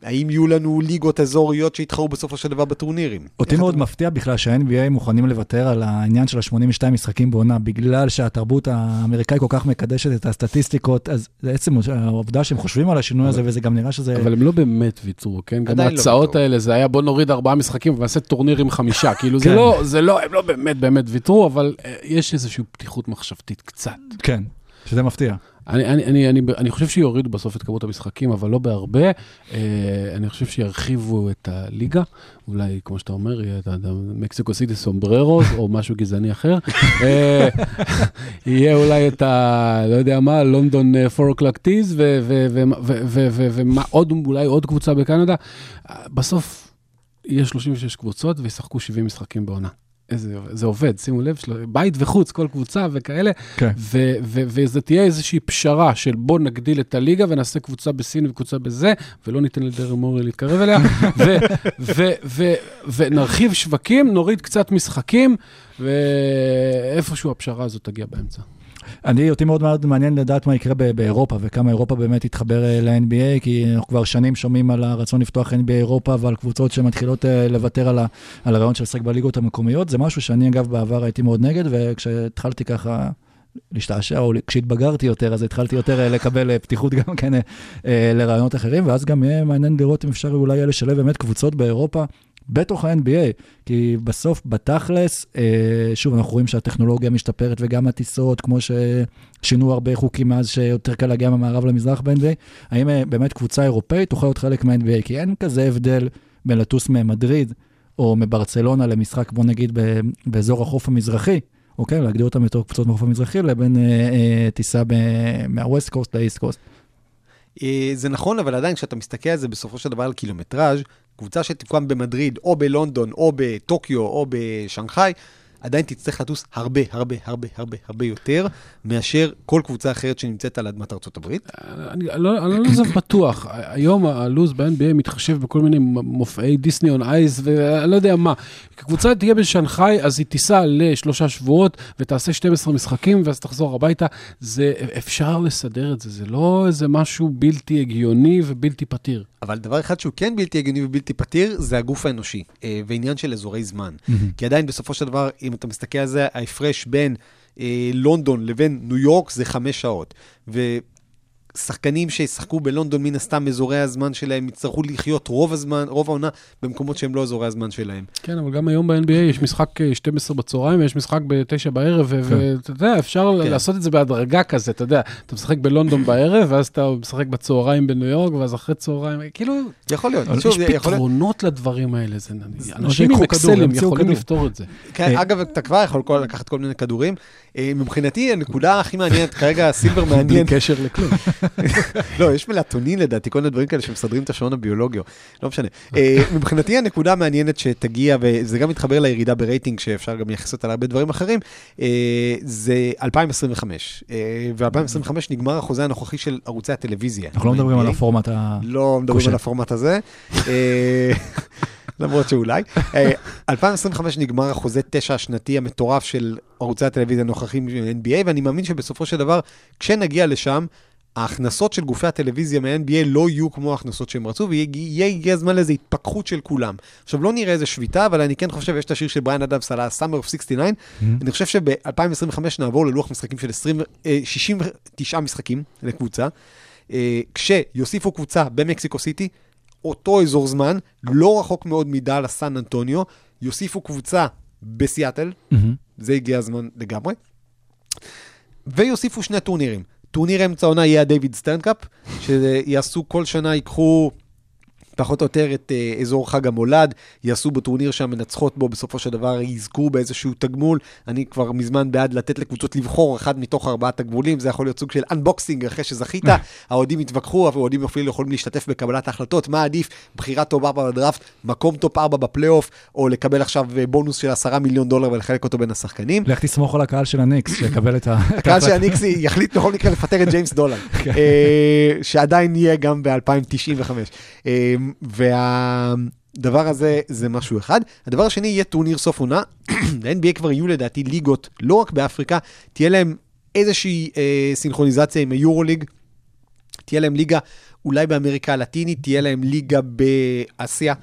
Speaker 4: האם יהיו לנו ליגות אזוריות שיתחרו בסופו של דבר בטורנירים.
Speaker 5: אותי מאוד
Speaker 4: אתם-
Speaker 5: מפתיע בכלל שה-NBA מוכנים לוותר על העניין של ה-82 משחקים בעונה, בגלל שהתרבות האמריקאי כל כך מקדשת את הסטטיסטיקות, אז זה עצם העובדה שהם חושבים על השינוי הזה, וזה גם נראה שזה...
Speaker 6: אבל הם לא באמת ויתרו, כן? גם
Speaker 4: לא
Speaker 6: ההצעות
Speaker 4: ויתרו.
Speaker 6: האלה, זה היה בוא נוריד ארבעה משחקים ונעשה טורניר עם חמישה. [laughs] כאילו, זה
Speaker 5: כן.
Speaker 6: לא, זה לא, הם לא באמת באמת ויתרו, אבל אה, יש איזושהי פתיחות מחשבתית קצת.
Speaker 5: כן, שזה מפתיע.
Speaker 6: אני, אני, אני, אני, אני חושב שיורידו בסוף את כמות המשחקים, אבל לא בהרבה. אה, אני חושב שירחיבו את הליגה, אולי, כמו שאתה אומר, יהיה את מקסיקו סיטי סומבררוס, או משהו גזעני אחר. אה, [laughs] יהיה אולי את ה... לא יודע מה, לונדון 4 o'clock teas, ועוד, אולי עוד קבוצה בקנדה. אה, בסוף יהיה 36 קבוצות וישחקו 70 משחקים בעונה. איזה, זה עובד, שימו לב, של- בית וחוץ, כל קבוצה וכאלה.
Speaker 5: כן.
Speaker 6: ו- ו- וזה תהיה איזושהי פשרה של בוא נגדיל את הליגה ונעשה קבוצה בסין וקבוצה בזה, ולא ניתן לדרם מורי להתקרב אליה, [laughs] ו- ו- ו- ונרחיב שווקים, נוריד קצת משחקים, ואיפשהו הפשרה הזאת תגיע באמצע.
Speaker 5: אני, אותי מאוד מעניין לדעת מה יקרה באירופה, וכמה אירופה באמת תתחבר אה, ל-NBA, כי אנחנו כבר שנים שומעים על הרצון לפתוח NBA אירופה ועל קבוצות שמתחילות אה, לוותר על, על הרעיון של לשחק בליגות המקומיות. זה משהו שאני, אגב, בעבר הייתי מאוד נגד, וכשהתחלתי ככה... להשתעשע, או כשהתבגרתי יותר, אז התחלתי יותר אה, לקבל פתיחות גם כן לרעיונות אחרים, ואז גם יהיה מעניין לראות אם אפשר אולי לשלב באמת קבוצות באירופה בתוך ה-NBA, כי בסוף, בתכלס, אה, שוב, אנחנו רואים שהטכנולוגיה משתפרת וגם הטיסות, כמו ששינו הרבה חוקים מאז שיותר קל להגיע מהמערב למזרח ב-NBA, האם אה, באמת קבוצה אירופאית תוכל להיות חלק מה-NBA? כי אין כזה הבדל בין לטוס ממדריד או מברצלונה למשחק, בוא נגיד, באזור החוף המזרחי, אוקיי? להגדיר אותם בתור קבוצות מהחוף המזרחי, לבין אה, אה, טיסה מה-West Coast ל-East Coast.
Speaker 4: זה נכון, אבל עדיין כשאתה מסתכל על זה בסופו של דבר על קילומטראז', קבוצה שתוקם במדריד, או בלונדון, או בטוקיו, או בשנגחאי, עדיין תצטרך לטוס הרבה, הרבה, הרבה, הרבה, הרבה יותר, מאשר כל קבוצה אחרת שנמצאת על אדמת ארצות הברית.
Speaker 6: אני לא, אני לא [coughs] לזה בטוח, היום הלו"ז ב-NBA מתחשב בכל מיני מופעי דיסני און אייס ואני לא יודע מה. קבוצה תהיה בשנגחאי, אז היא תיסע לשלושה שבועות ותעשה 12 משחקים ואז תחזור הביתה. זה, אפשר לסדר את זה, זה לא איזה משהו בלתי הגיוני ובלתי פתיר.
Speaker 4: אבל דבר אחד שהוא כן בלתי הגיוני ובלתי פתיר, זה הגוף האנושי, אה, ועניין של אזורי זמן. כי עדיין בסופו של דבר, אם אתה מסתכל על זה, ההפרש בין אה, לונדון לבין ניו יורק זה חמש שעות. ושחקנים שישחקו בלונדון, מן הסתם אזורי הזמן שלהם יצטרכו לחיות רוב הזמן, רוב העונה, במקומות שהם לא אזורי הזמן שלהם.
Speaker 6: כן, אבל גם היום ב-NBA יש משחק אה, 12 בצהריים ויש משחק ב-9 בערב,
Speaker 5: כן.
Speaker 6: ואתה יודע, אפשר
Speaker 4: כן.
Speaker 6: לעשות את זה בהדרגה כזה, אתה יודע, אתה משחק בלונדון בערב, ואז אתה משחק בצהריים בניו יורק, ואז אחרי צהריים, כאילו,
Speaker 4: יכול להיות, שוב,
Speaker 6: יש. פתרונות לדברים האלה, זה אנשים עם אקסלים יכולים. לפתור את זה.
Speaker 4: כן,
Speaker 5: אה,
Speaker 4: אגב, אתה כבר יכול כל- לקחת כל מיני כדורים. אה, מבחינתי, הנקודה הכי מעניינת, כרגע [laughs] הסילבר מעניין,
Speaker 6: קשר לכלום.
Speaker 4: לא, יש מלטונין לדעתי, כל מיני דברים כאלה שמסדרים את השעון הביולוגי, לא משנה. אה, מבחינתי הנקודה המעניינת שתגיע, וזה גם מתחבר לירידה ברייטינג, שאפשר גם לייחס אותה להרבה דברים אחרים, אה, זה 2025. ו-2025 נגמר החוזה הנוכחי של ערוצי הטלוויזיה.
Speaker 5: אנחנו לא מדברים על
Speaker 4: ב-NBA.
Speaker 5: הפורמט ה...
Speaker 4: לא מדברים. על הפורמט הזה. אה, [laughs] למרות שאולי. אה, 2025 נגמר החוזה תשע השנתי המטורף של ערוצי הטלוויזיה הנוכחים של NBA, ואני מאמין שבסופו של דבר, כשנגיע לשם, ההכנסות של גופי הטלוויזיה מה-NBA לא יהיו כמו ההכנסות שהם רצו, ויהיה הזמן לאיזו התפכחות של כולם. עכשיו, לא נראה איזה שביתה, אבל אני כן חושב, יש את השיר של בריאן אדמס על ה-Summer of 69, אני חושב שב-2025 נעבור ללוח משחקים של 20, אה, 69 משחקים לקבוצה, אה, כשיוסיפו קבוצה במקסיקו סיטי, אותו אזור זמן, לא רחוק מאוד מדאלאס סן אנטוניו, יוסיפו קבוצה בסיאטל,
Speaker 5: מהמם.
Speaker 4: זה הגיע הזמן לגמרי, ויוסיפו שני טורנירים. טורניר אמצע העונה יהיה הדייוויד סטרן cup, שיעשו כל שנה, ייקחו פחות או יותר את uh, אזור חג המולד, יעשו בו טורניר שהמנצחות בו בסופו של דבר יזכו באיזשהו תגמול. אני כבר מזמן בעד לתת לקבוצות לבחור אחד מתוך ארבעה תגמולים, זה יכול להיות סוג של unboxing אחרי שזכית, [laughs] האוהדים יתווכחו, האוהדים אפילו יכולים להשתתף בקבלת ההחלטות, מה עדיף, בחירת top 4 בדראפט, מקום top 4 בפלייאוף, או לקבל עכשיו אה, בונוס של 10 מיליון דולר ולחלק אותו בין השחקנים.
Speaker 5: לך תסמוך על הקהל של הניקס, [laughs] שיקבל את ה...
Speaker 4: הקהל של הניקס יחליט בכל מקרה לפטר את ג'יימס דולן, [laughs] אה, שעדיין יהיה גם ב-2095. אה, והדבר הזה זה משהו אחד. הדבר השני יהיה טורניר סוף עונה. [clears throat] ל-NBA כבר יהיו לדעתי ליגות, לא רק באפריקה, תהיה להם איזושהי אה, סינכרוניזציה עם היורוליג. תהיה להם ליגה אולי באמריקה הלטינית, תהיה להם ליגה באסיה.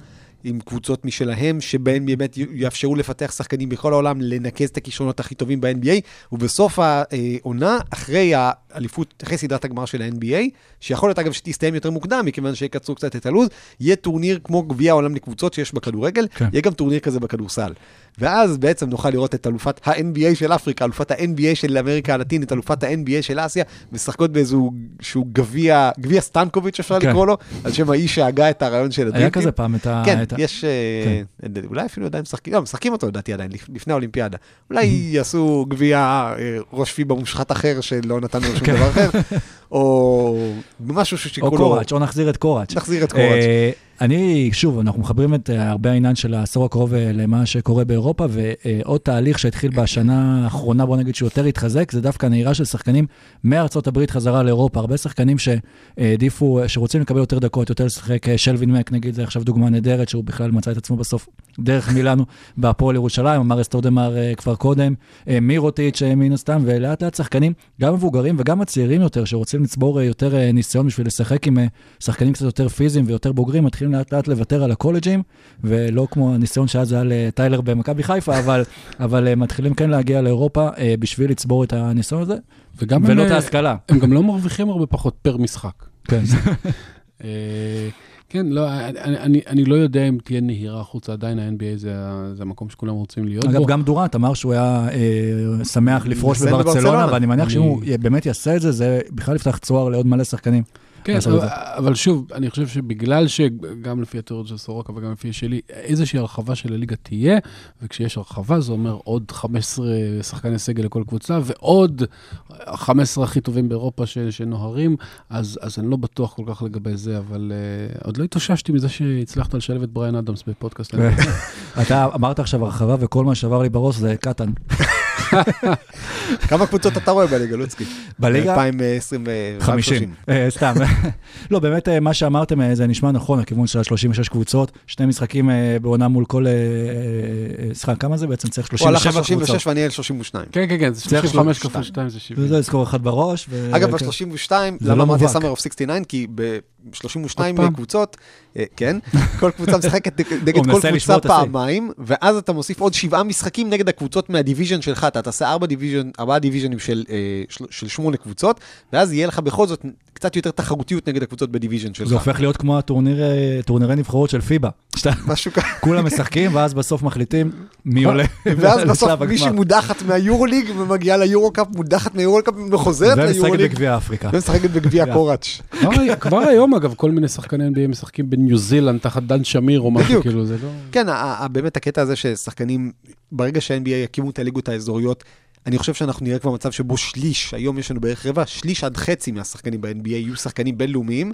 Speaker 4: עם קבוצות משלהם, שבהן באמת יאפשרו לפתח שחקנים בכל העולם, לנקז את הכישרונות הכי טובים ב-NBA, ובסוף העונה, אחרי האליפות, אחרי סדרת הגמר של ה-NBA, שיכול להיות אגב שתסתיים יותר מוקדם, מכיוון שיקצרו קצת את הלו"ז, יהיה טורניר כמו גביע העולם לקבוצות שיש בכדורגל,
Speaker 5: כן.
Speaker 4: יהיה גם טורניר כזה בכדורסל. ואז בעצם נוכל לראות את אלופת ה-NBA של אפריקה, אלופת ה-NBA של אמריקה הלטינית, אלופת ה-NBA של אסיה, משחקות באיזשהו שהוא גביע, גביע סטנקוביץ' אפשר
Speaker 5: כן.
Speaker 4: לקרוא לו, על שם האיש שהגה את הרעיון של
Speaker 5: היה
Speaker 4: הדריפים.
Speaker 5: כזה פעם את ה...
Speaker 4: כן,
Speaker 5: את
Speaker 4: יש, אה, אולי אפילו עדיין משחקים, לא, משחקים אותו לדעתי עדיין, לפ- לפני האולימפיאדה. אולי יעשו גביע אה, ראש פיבה מושחת אחר שלא נתנו לו שום
Speaker 5: כן.
Speaker 4: דבר אחר, או משהו
Speaker 5: או
Speaker 4: לו,
Speaker 5: קוראץ', או נחזיר את קוראץ'.
Speaker 4: נחזיר את קוראץ'.
Speaker 5: אני, שוב, אנחנו מחברים את אה, הרבה העניין של העשור הקרוב אה, למה שקורה באירופה, ועוד תהליך שהתחיל בשנה האחרונה, בוא נגיד שהוא יותר התחזק, זה דווקא נהירה של שחקנים מארצות הברית חזרה לאירופה. הרבה שחקנים שהעדיפו, שרוצים לקבל יותר דקות, יותר לשחק, אה, שלווין מק, נגיד, זה עכשיו דוגמה נהדרת, שהוא בכלל מצא את עצמו בסוף דרך מילאנו [laughs] בהפועל ירושלים, אמר אסטודמר אה, כבר קודם, מירוטיץ' מן הסתם, ולאט לאט שחקנים, גם מבוגרים וגם הצעירים יותר, שרוצים לצבור יותר ניסיון בשביל לשחק עם שחקנים קצת יותר פיזיים ויותר בוגרים, מתחילים לאט לאט לוותר על הקולג'ים, ולא כמו הניסיון שאז היה לטיילר במכבי חיפה, [laughs] אבל, אבל אה, מתחילים כן להגיע לאירופה אה, בשביל לצבור את הניסיון הזה,
Speaker 6: וגם
Speaker 5: ולא
Speaker 6: הם,
Speaker 5: את
Speaker 6: אה,
Speaker 5: ההשכלה.
Speaker 6: הם גם לא מרוויחים הרבה פחות פר משחק.
Speaker 5: כן. [laughs]
Speaker 6: כן, לא, אני, אני, אני לא יודע אם תהיה נהירה החוצה, עדיין ה-NBA זה, זה המקום שכולם רוצים להיות בו.
Speaker 5: אגב, גם דורנט אמר שהוא היה אה, שמח לפרוש בברצלונה,
Speaker 4: בברצלונה.
Speaker 5: ואני מניח
Speaker 6: אני-
Speaker 5: שאם הוא באמת יעשה את זה, זה בכלל יפתח צוהר לעוד מלא שחקנים.
Speaker 6: כן, אבל. אבל שוב, אני חושב שבגלל שגם לפי התיאוריות של סורוקה וגם לפי שלי, איזושהי הרחבה של הליגה תהיה, וכשיש הרחבה זה אומר עוד 15 שחקני סגל לכל קבוצה, ועוד 15 הכי טובים באירופה ש, שנוהרים, אז, אז אני לא בטוח כל כך לגבי זה, אבל uh, עוד לא התאוששתי מזה שהצלחת לשלב את בריין אדמס בפודקאסט. [laughs]
Speaker 5: אתה אמרת עכשיו הרחבה, וכל מה שעבר לי בראש זה קטן. [laughs]
Speaker 4: כמה קבוצות אתה רואה בליגה, לוצקי?
Speaker 5: בליגה?
Speaker 4: 2020
Speaker 5: 50. אה, סתם. [laughs] לא, באמת, אה, מה שאמרתם, אה, זה נשמע נכון, הכיוון של ה-36 קבוצות, שני משחקים בעונה מול כל... סליחה, כמה זה בעצם? צריך
Speaker 4: הוא הלך
Speaker 5: 37
Speaker 4: על
Speaker 5: קבוצות.
Speaker 4: 36 ואני על 32.
Speaker 6: כן, כן, כן, זה
Speaker 5: צריך
Speaker 6: 35
Speaker 4: שלוש-
Speaker 6: כפול 2 זה 70.
Speaker 5: וזה לזכור אחד בראש. ו-
Speaker 4: אגב,
Speaker 5: כן.
Speaker 4: ב-32,
Speaker 5: זה
Speaker 4: למה
Speaker 5: לא
Speaker 4: אמרתי. Summer of 69? כי ב-32
Speaker 6: עוד פעם?
Speaker 4: קבוצות, אה, כן, כל קבוצה משחקת נגד כל קבוצה. פעמיים, ואז אתה מוסיף עוד שבעה משחקים נגד הקבוצות מה-division שלך, אתה תעשה ארבע division, ארבעה division ים של, אה, של, של שמונה קבוצות, ואז יהיה לך בכל זאת קצת יותר תחרותיות נגד הקבוצות ב-division שלך.
Speaker 5: זה הופך להיות כמו הטורניר, אה, נבחרות של פיבה.
Speaker 4: משהו כזה.
Speaker 5: כולם משחקים, ואז בסוף מחליטים מי [laughs] עולה.
Speaker 4: ואז [laughs] בסוף מישהי. מודחת מהיורוליג ומגיעה ליורו-קאפ, מודחת מהיורו-קאפ וחוזרת
Speaker 5: ומשחקת
Speaker 4: ליורוליג.
Speaker 5: בגביע אפריקה.
Speaker 4: ומשחקת בגביע [laughs] קוראץ'.
Speaker 6: כבר היום, אגב, כל מיני שחקני NBA משחקים בניו זילנד תחת דן שמיר או משהו. כאילו, זה לא...
Speaker 4: כן, באמת הקטע הזה ששחקנים, ברגע שה-NBA יקימו את הליגות האזוריות, אני חושב שאנחנו נראה כבר מצב שבו שליש, היום יש לנו בערך רבע, שליש עד חצי מהשחקנים ב-NBA יהיו שחקנים בינלאומיים,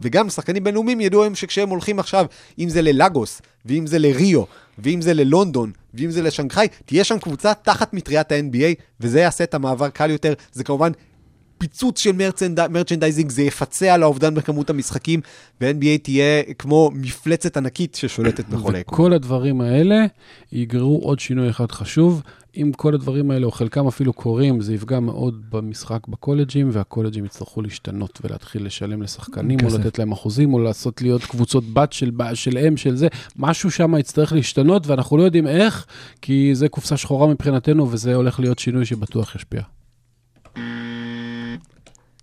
Speaker 4: וגם שחקנים בינלאומיים ידעו היום שכשהם הולכים עכשיו, אם זה ללאגוס, ואם זה לריו, ואם זה ללונדון, ואם זה לשנגחאי, תהיה שם קבוצה תחת מטריית ה-NBA, וזה יעשה את המעבר קל יותר. זה כמובן פיצוץ של merchand... merchandising, זה יפצה על האובדן בכמות המשחקים, ו-NBA תהיה כמו מפלצת ענקית ששולטת בכל היקום.
Speaker 6: וכל הדברים האלה יגררו עוד שינוי אחד חשוב. אם כל הדברים האלה, או חלקם אפילו קורים, זה יפגע מאוד במשחק בקולג'ים, והקולג'ים יצטרכו להשתנות ולהתחיל לשלם לשחקנים, או
Speaker 5: כסף.
Speaker 6: לתת להם אחוזים, או לעשות להיות קבוצות בת של, של אם, של זה. משהו שם יצטרך להשתנות, ואנחנו לא יודעים איך, כי זה קופסה שחורה מבחינתנו, וזה הולך להיות שינוי שבטוח ישפיע.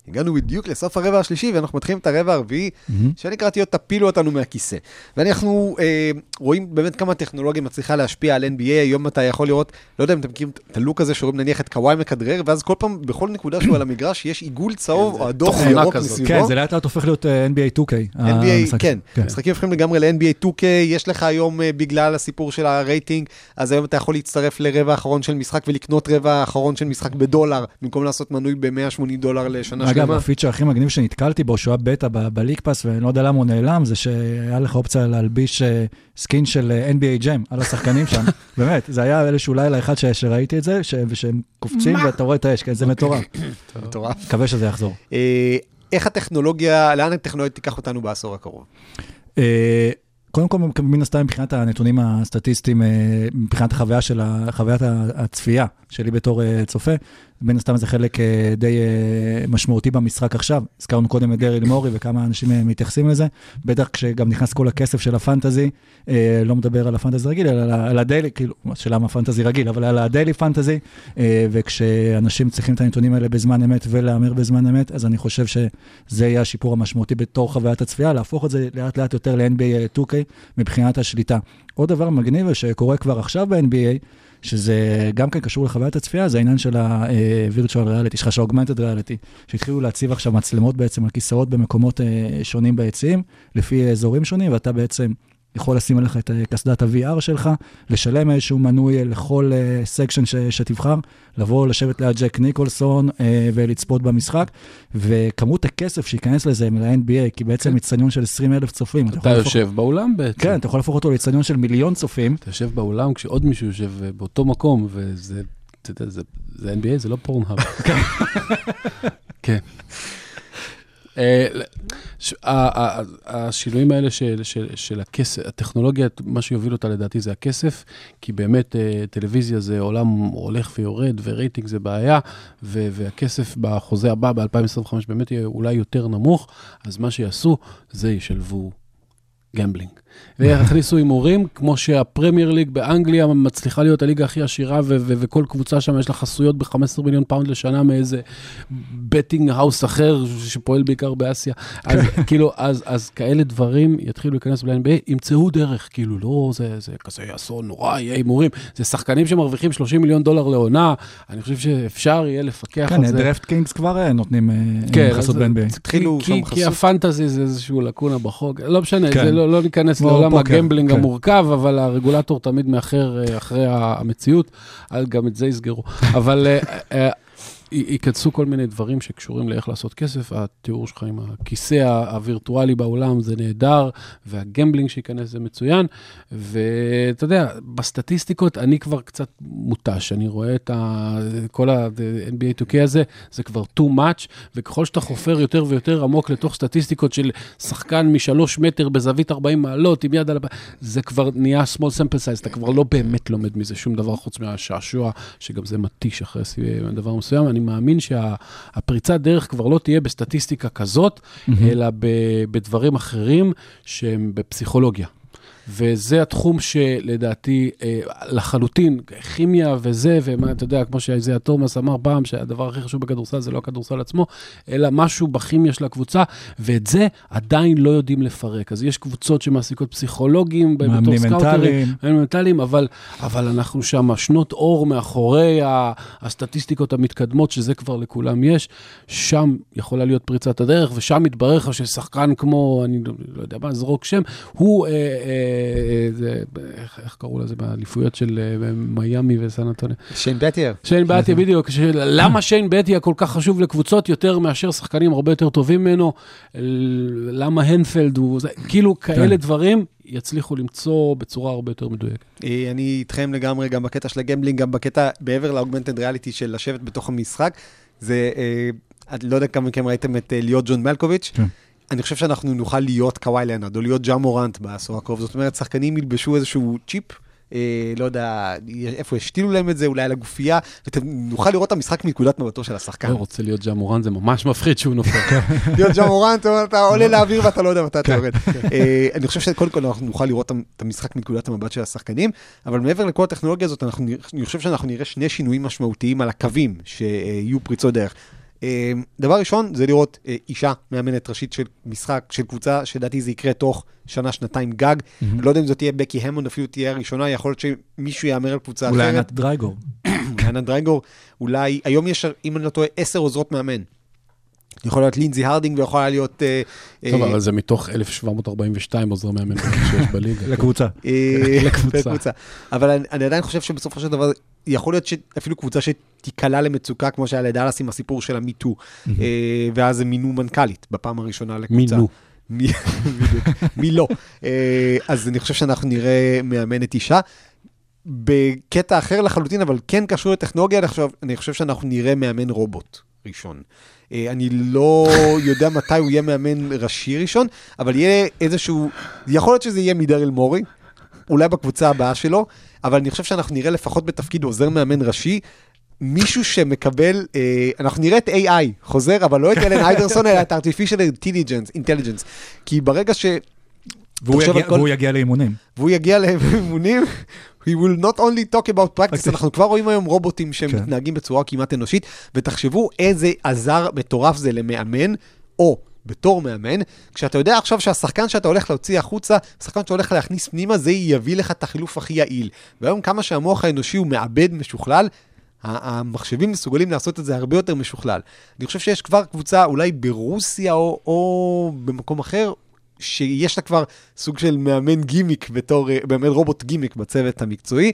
Speaker 4: הגענו בדיוק לסוף הרבע השלישי, ואנחנו מתחילים את הרבע הרביעי, שאני קראתי עוד תפילו אותנו מהכיסא. ואנחנו אה, רואים באמת כמה הטכנולוגיה מצליחה להשפיע על NBA, היום אתה יכול לראות, לא יודע אם אתם מכירים את הלוק הזה, שרואים נניח את קוואי מכדרר, ואז כל פעם, בכל נקודה שהוא על המגרש, יש עיגול צהוב או אדום או ירוק. מסביבו.
Speaker 5: כן, זה לאט לאט הופך להיות אה, NBA 2K.
Speaker 4: NBA,
Speaker 5: המשחק.
Speaker 4: כן, משחקים הופכים לגמרי ל-NBA 2K, יש לך היום, אה, בגלל הסיפור של הרייטינג, אז היום אתה יכול להצטרף לרבע האחרון של משחק ולקנות רבע האחרון של משחק בדולר, במקום לעשות מנוי ב-180 דולר לשנה
Speaker 5: אגב. ה-feature הכי מגניב שנתקלתי בו, שהוא היה בטא ב-League Pass, ואני לא יודע למה הוא נעלם, זה שהיה לך אופציה להלביש אה, skin של אה, NBA Jam על השחקנים שם. [laughs] באמת, זה היה איזשהו לילה אחד שראיתי את זה, ושהם קופצים ואתה רואה את האש, כן, זה מטורף. [coughs]
Speaker 4: מטורף.
Speaker 5: מקווה שזה יחזור.
Speaker 4: אה, איך הטכנולוגיה, לאן הטכנולוגיה תיקח אותנו בעשור הקרוב?
Speaker 5: קודם כל, מן הסתם, מבחינת הנתונים הסטטיסטיים, מבחינת החוויה של ה- חוויית הצפייה שלי בתור צופה, בין הסתם זה חלק אה, די אה, משמעותי במשחק עכשיו. הזכרנו קודם את דריל מורי וכמה אנשים אה, מתייחסים לזה, בטח כשגם נכנס כל הכסף של הפנטזי, לא מדבר על הפנטזי רגיל, אלא על הדיילי, כאילו, השאלה מה פנטזי רגיל, אבל על הדיילי פנטזי, וכשאנשים צריכים את הנתונים האלה בזמן אמת ולהמר בזמן אמת, אז אני חושב שזה יהיה השיפור המשמעותי בתור חוויית הצפייה, להפוך את זה לאט לאט יותר ל-NBA 2K מבחינת השליטה. עוד דבר מגניב שקורה כבר עכשיו ב-NBA, שזה גם כן קשור לחוויית הצפייה, זה העניין של ה-virtual reality, שלך של augmented reality, שהתחילו להציב עכשיו מצלמות בעצם על כיסאות במקומות אה, שונים ביציעים, לפי אזורים שונים, ואתה בעצם יכול לשים עליך את אה, קסדת ה-VR שלך, לשלם איזשהו מנוי לכל section ש- שתבחר, לבוא, לשבת ליד ג'ק ניקולסון אה, ולצפות במשחק, וכמות הכסף שייכנס לזה ל-NBA, כי בעצם אצטדיון של 20 אלף צופים.
Speaker 6: אתה
Speaker 5: להפוך-
Speaker 6: יושב באולם בעצם.
Speaker 5: כן, אתה יכול להפוך אותו לאצטדיון של מיליון צופים,
Speaker 6: אתה יושב באולם כשעוד מישהו יושב אה, באותו מקום, וזה, אתה יודע, זה, זה NBA, זה לא Pornhub. כן. אה, השינויים האלה של, של, של הכסף, הטכנולוגיה, מה שיוביל אותה לדעתי זה הכסף, כי באמת אה, טלוויזיה זה עולם הולך ויורד, ורייטינג זה בעיה, ו- והכסף בחוזה הבא, ב-2025, באמת יהיה אולי יותר נמוך, אז מה שיעשו, זה ישלבו gambling. ויכניסו הימורים, כמו שה-Premier League באנגליה מצליחה להיות הליגה הכי עשירה, ו- ו- וכל קבוצה שם יש לה חסויות ב-15 מיליון pound לשנה מאיזה betting house אחר שפועל בעיקר באסיה. אז [laughs] כאילו, אז, אז כאלה דברים יתחילו להיכנס ב-NBA, ימצאו דרך, כאילו, לא, זה, זה כזה אסון נורא, יהיה הימורים. זה שחקנים שמרוויחים 30 מיליון דולר לעונה, אני חושב שאפשר יהיה לפקח
Speaker 5: כן,
Speaker 6: על זה.
Speaker 5: דרפט קינגס כבר אה, נותנים אה,
Speaker 6: כן,
Speaker 5: חסות ב-NBA.
Speaker 4: התחילו
Speaker 6: כי-
Speaker 4: שם
Speaker 6: כי- כי
Speaker 4: חסות.
Speaker 6: ה-fantasy זה איזשהו לקונה בחוק, לא משנה,
Speaker 5: כן.
Speaker 6: זה לא לא ניכנס
Speaker 5: כמו
Speaker 6: לעולם
Speaker 5: פוקר,
Speaker 6: ה-gambling
Speaker 5: כן.
Speaker 6: המורכב, אבל הרגולטור תמיד מאחר אה, אחרי המציאות, גם את זה יסגרו. [laughs] אבל אה, אה, ייכנסו כל מיני דברים שקשורים לאיך לעשות כסף, התיאור שלך עם הכיסא הווירטואלי באולם זה נהדר, והגמבלינג שייכנס זה מצוין, ואתה יודע, בסטטיסטיקות אני כבר קצת מותש, אני רואה את ה... כל ה-NBA 2K הזה, זה כבר too much, וככל שאתה חופר יותר ויותר עמוק לתוך סטטיסטיקות של שחקן משלוש מטר בזווית 40 מעלות, עם יד על זה כבר נהיה small sample size, אתה כבר לא באמת לומד מזה שום דבר חוץ מהשעשוע, שגם זה מתיש אחרי דבר מסוים. אני מאמין שהפריצת דרך כבר לא תהיה בסטטיסטיקה כזאת, אלא ב- בדברים אחרים שהם בפסיכולוגיה. וזה התחום שלדעתי אה, לחלוטין, כימיה וזה, ומה, אתה יודע, כמו שאיזיה תומאס אמר פעם, שהדבר הכי חשוב בכדורסל זה לא הכדורסל עצמו, אלא משהו בכימיה של הקבוצה, ואת זה עדיין לא יודעים לפרק. אז יש קבוצות שמעסיקות פסיכולוגים, בתור
Speaker 5: מאמנים
Speaker 6: סקאוטרים,
Speaker 5: מנטליים.
Speaker 6: מאמנים מנטליים, אבל, אבל אנחנו שם שנות אור מאחורי הסטטיסטיקות המתקדמות, שזה כבר לכולם יש, שם יכולה להיות פריצת הדרך, ושם מתברר לך ששחקן כמו, אני לא, לא יודע מה, זרוק שם, הוא, אה, אה, איך, איך קראו לזה באליפויות של אה, מיאמי וסן אנטוניו?
Speaker 4: שיין באטייה.
Speaker 6: שיין באטייה, בדיוק. ש- למה שיין באטייה כל כך חשוב לקבוצות יותר מאשר שחקנים הרבה יותר טובים ממנו? למה הנפלד הוא... זה- כאילו, כאלה דברים יצליחו למצוא בצורה הרבה יותר מדויקת.
Speaker 4: אה, אני איתכם לגמרי, גם בקטע של ה-gambling, גם בקטע, בעבר לאוגמנטד ריאליטי של לשבת בתוך המשחק. זה, אה, אני לא יודע כמה מכם ראיתם את אה, להיות ג'ון מלקוביץ'.
Speaker 5: כן.
Speaker 4: אני חושב שאנחנו נוכל להיות קוואי לנד, או להיות ג'ה מורנט בעשור הקרוב. זאת אומרת, שחקנים ילבשו איזשהו צ'יפ, אה, לא יודע איפה השתילו להם את זה, אולי על הגופייה, ונוכל לראות את המשחק מנקודת מבטו של השחקן.
Speaker 6: לא רוצה להיות ג'ה מורן, זה ממש מפחיד שהוא נופל. [laughs]
Speaker 4: להיות ג'ה מורנט, אתה עולה לאוויר ואתה לא יודע מתי
Speaker 5: כן.
Speaker 4: אתה יורד. אה, אני חושב שקודם כל אנחנו נוכל לראות את המשחק מנקודת המבט של השחקנים, אבל מעבר לכל הטכנולוגיה הזאת, אנחנו אני חושב שאנחנו נראה שני שינויים משמעותיים על הקווים, שיהיו פריצות דרך. אה, דבר ראשון, זה לראות אה, אישה מאמנת ראשית של משחק, של קבוצה, שלדעתי זה יקרה תוך שנה, שנתיים גג. אני לא יודע אם זאת תהיה בקי המון, אפילו תהיה הראשונה, יכול להיות שמישהו יאמר על קבוצה
Speaker 5: אולי
Speaker 4: אחרת.
Speaker 5: ענת דרייגור.
Speaker 4: ענת דרייגור, אולי, היום יש, אם אני לא טועה, עשר עוזרות מאמן. יכול להיות לינזי הרדינג ויכולה להיות... אה,
Speaker 6: טוב,
Speaker 4: אה,
Speaker 6: אבל זה מתוך 1742 עוזרי מאמן שיש בליגה.
Speaker 5: לקבוצה.
Speaker 6: לקבוצה.
Speaker 4: אבל אני, אני עדיין חושב שבסופו של דבר, יכול להיות שאפילו קבוצה שתיקלע למצוקה, כמו שהיה לדאלאס עם הסיפור של המיטו, אה, ואז הם מינו מנכ"לית בפעם הראשונה לקבוצה.
Speaker 6: מינו.
Speaker 4: מי, [laughs] לא. אז אני חושב שאנחנו נראה מאמנת אישה. בקטע אחר לחלוטין, אבל כן קשור לטכנולוגיה, אני חושב, אני חושב שאנחנו נראה מאמן רובוט ראשון. אה, אני לא יודע מתי הוא יהיה מאמן ראשי ראשון, אבל יהיה איזשהו, יכול להיות שזה יהיה מדרל מורי, אולי בקבוצה הבאה שלו, אבל אני חושב שאנחנו נראה לפחות בתפקיד עוזר מאמן ראשי, מישהו שמקבל, אה, אנחנו נראה את AI חוזר, אבל לא את אלן [laughs] איידרסון, אלא את artificial intelligence, intelligence. כי ברגע ש...
Speaker 5: והוא יגיע-
Speaker 4: כל-
Speaker 5: והוא יגיע לאימונים.
Speaker 4: והוא יגיע לאימונים, he will not only talk about practice,
Speaker 5: Practice.
Speaker 4: אנחנו כבר רואים היום רובוטים שהם
Speaker 5: כן.
Speaker 4: מתנהגים בצורה כמעט אנושית, ותחשבו איזה עזר מטורף זה למאמן, או בתור מאמן, כשאתה יודע עכשיו שהשחקן שאתה הולך להוציא החוצה, השחקן שאתה הולך להכניס פנימה, זה יביא לך את החילוף הכי יעיל. והיום כמה שהמוח האנושי הוא מעבד משוכלל, המחשבים מסוגלים לעשות את זה הרבה יותר משוכלל. אני חושב שיש כבר קבוצה, אולי ברוסיה או, או במקום אחר, שיש לה כבר סוג של מאמן גימיק בתור, אה, מאמן רובוט גימיק בצוות המקצועי.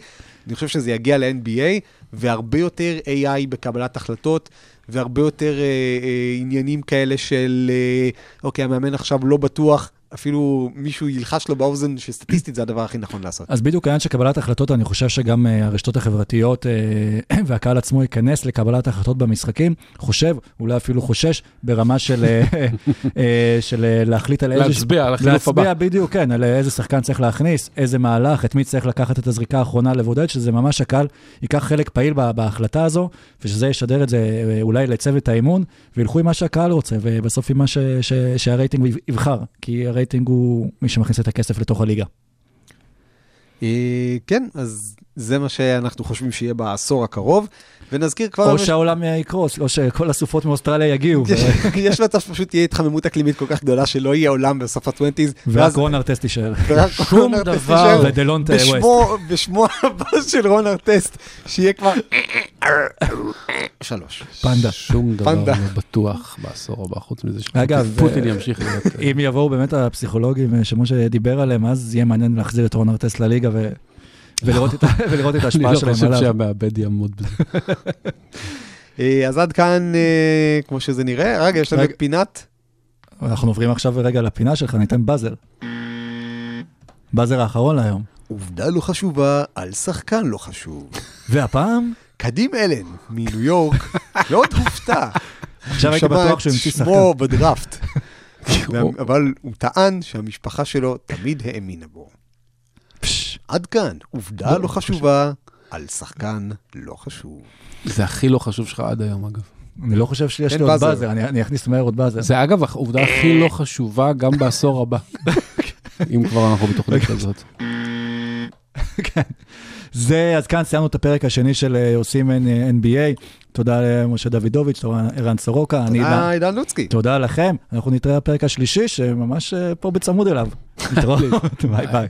Speaker 4: אני חושב שזה יגיע ל-NBA, והרבה יותר AI בקבלת החלטות, והרבה יותר אה, אה, עניינים כאלה של, אה, אוקיי, המאמן עכשיו לא בטוח, אפילו מישהו ילחש לו באוזן, שסטטיסטית זה הדבר הכי נכון לעשות.
Speaker 5: אז בדיוק העניין של קבלת החלטות, אני חושב שגם אה, הרשתות החברתיות אה, [clears throat] והקהל עצמו ייכנס לקבלת החלטות במשחקים. חושב, אולי אפילו חושש, ברמה של, אה, [laughs] של להחליט על איזה...
Speaker 6: להצביע על החילוף הבא.
Speaker 5: להצביע בדיוק, כן, על איזה שחקן צריך להכניס, איזה מהלך, את מי צריך לקחת את הזריקה האחרונה לבודד, שזה ממש הקהל ייקח חלק פעיל בה- בהחלטה הזו, ושזה ישדר את זה אולי לצוות האימון, וילכו עם מה שהקהל רוצה, ובסוף עם מה ש, ש, שהרייטינג יבחר, כי הרייטינג הוא מי שמכניס את הכסף לתוך הליגה.
Speaker 4: אה, כן, אז זה מה שאנחנו חושבים שיהיה בעשור הקרוב, ונזכיר כבר...
Speaker 5: או שהעולם יקרוס, או שכל הסופות מאוסטרליה יגיעו, [laughs]
Speaker 4: יש מצב שפשוט תהיה התחממות אקלימית כל כך גדולה שלא יהיה עולם בסוף ה-20's,
Speaker 5: ורק רון ארטסט יישאר. [laughs]
Speaker 6: שום דבר.
Speaker 5: ודלונטה ווסט.
Speaker 4: בשמו, [laughs] בשמו הבא של רון ארטסט, שיהיה כבר... שלוש.
Speaker 5: פנדה.
Speaker 6: שום דבר
Speaker 4: פנדה.
Speaker 6: לא בטוח בעשור הבא, חוץ מזה
Speaker 5: אגב,
Speaker 6: שפוטין
Speaker 5: אה,
Speaker 6: ימשיך להיות... אה,
Speaker 5: אם יבואו באמת הפסיכולוגים אה, שמשה דיבר עליהם, אז יהיה מעניין להחזיר את רון ארטסט לליגה ו- ולראות את ה- [laughs] ולראות את
Speaker 6: אני
Speaker 5: ההשפעה
Speaker 6: לא
Speaker 5: שלהם
Speaker 6: חושב
Speaker 5: עליו.
Speaker 6: שהמעבד יעמוד בזה. [laughs]
Speaker 4: אה, אז עד כאן, אה, כמו שזה נראה, רגע, יש לנו פינת.
Speaker 5: אנחנו עוברים עכשיו רגע לפינה שלך, ניתן באזר. באזר האחרון להיום.
Speaker 4: עובדה לא חשובה על שחקן לא חשוב. [laughs]
Speaker 5: והפעם,
Speaker 4: קדים אלן מניו יורק מאוד הופתע.
Speaker 5: עכשיו הייתי בטוח שהוא המציא שחקן.
Speaker 4: שמו בדראפט. אבל הוא טען שהמשפחה שלו תמיד האמינה בו. עד כאן, עובדה לא חשובה על שחקן לא חשוב.
Speaker 6: זה הכי לא חשוב שלך עד היום, אגב.
Speaker 5: אני לא חושב שיש לי עוד
Speaker 4: באזר.
Speaker 5: אני אכניס מהר עוד באזר.
Speaker 6: זה אגב העובדה הכי לא חשובה גם בעשור הבא. [laughs] אם כבר אנחנו בתוכנית כזאת.
Speaker 5: כן. זה, אז כאן סיימנו את הפרק השני של אה, עושים N- NBA. תודה למשה דוידוביץ', תודה ערן סורוקה.
Speaker 4: תודה, עידן- לוצקי.
Speaker 5: תודה לכם, אנחנו נתראה בפרק השלישי, שממש אה, פה בצמוד אליו. להתראות, [laughs] ביי ביי.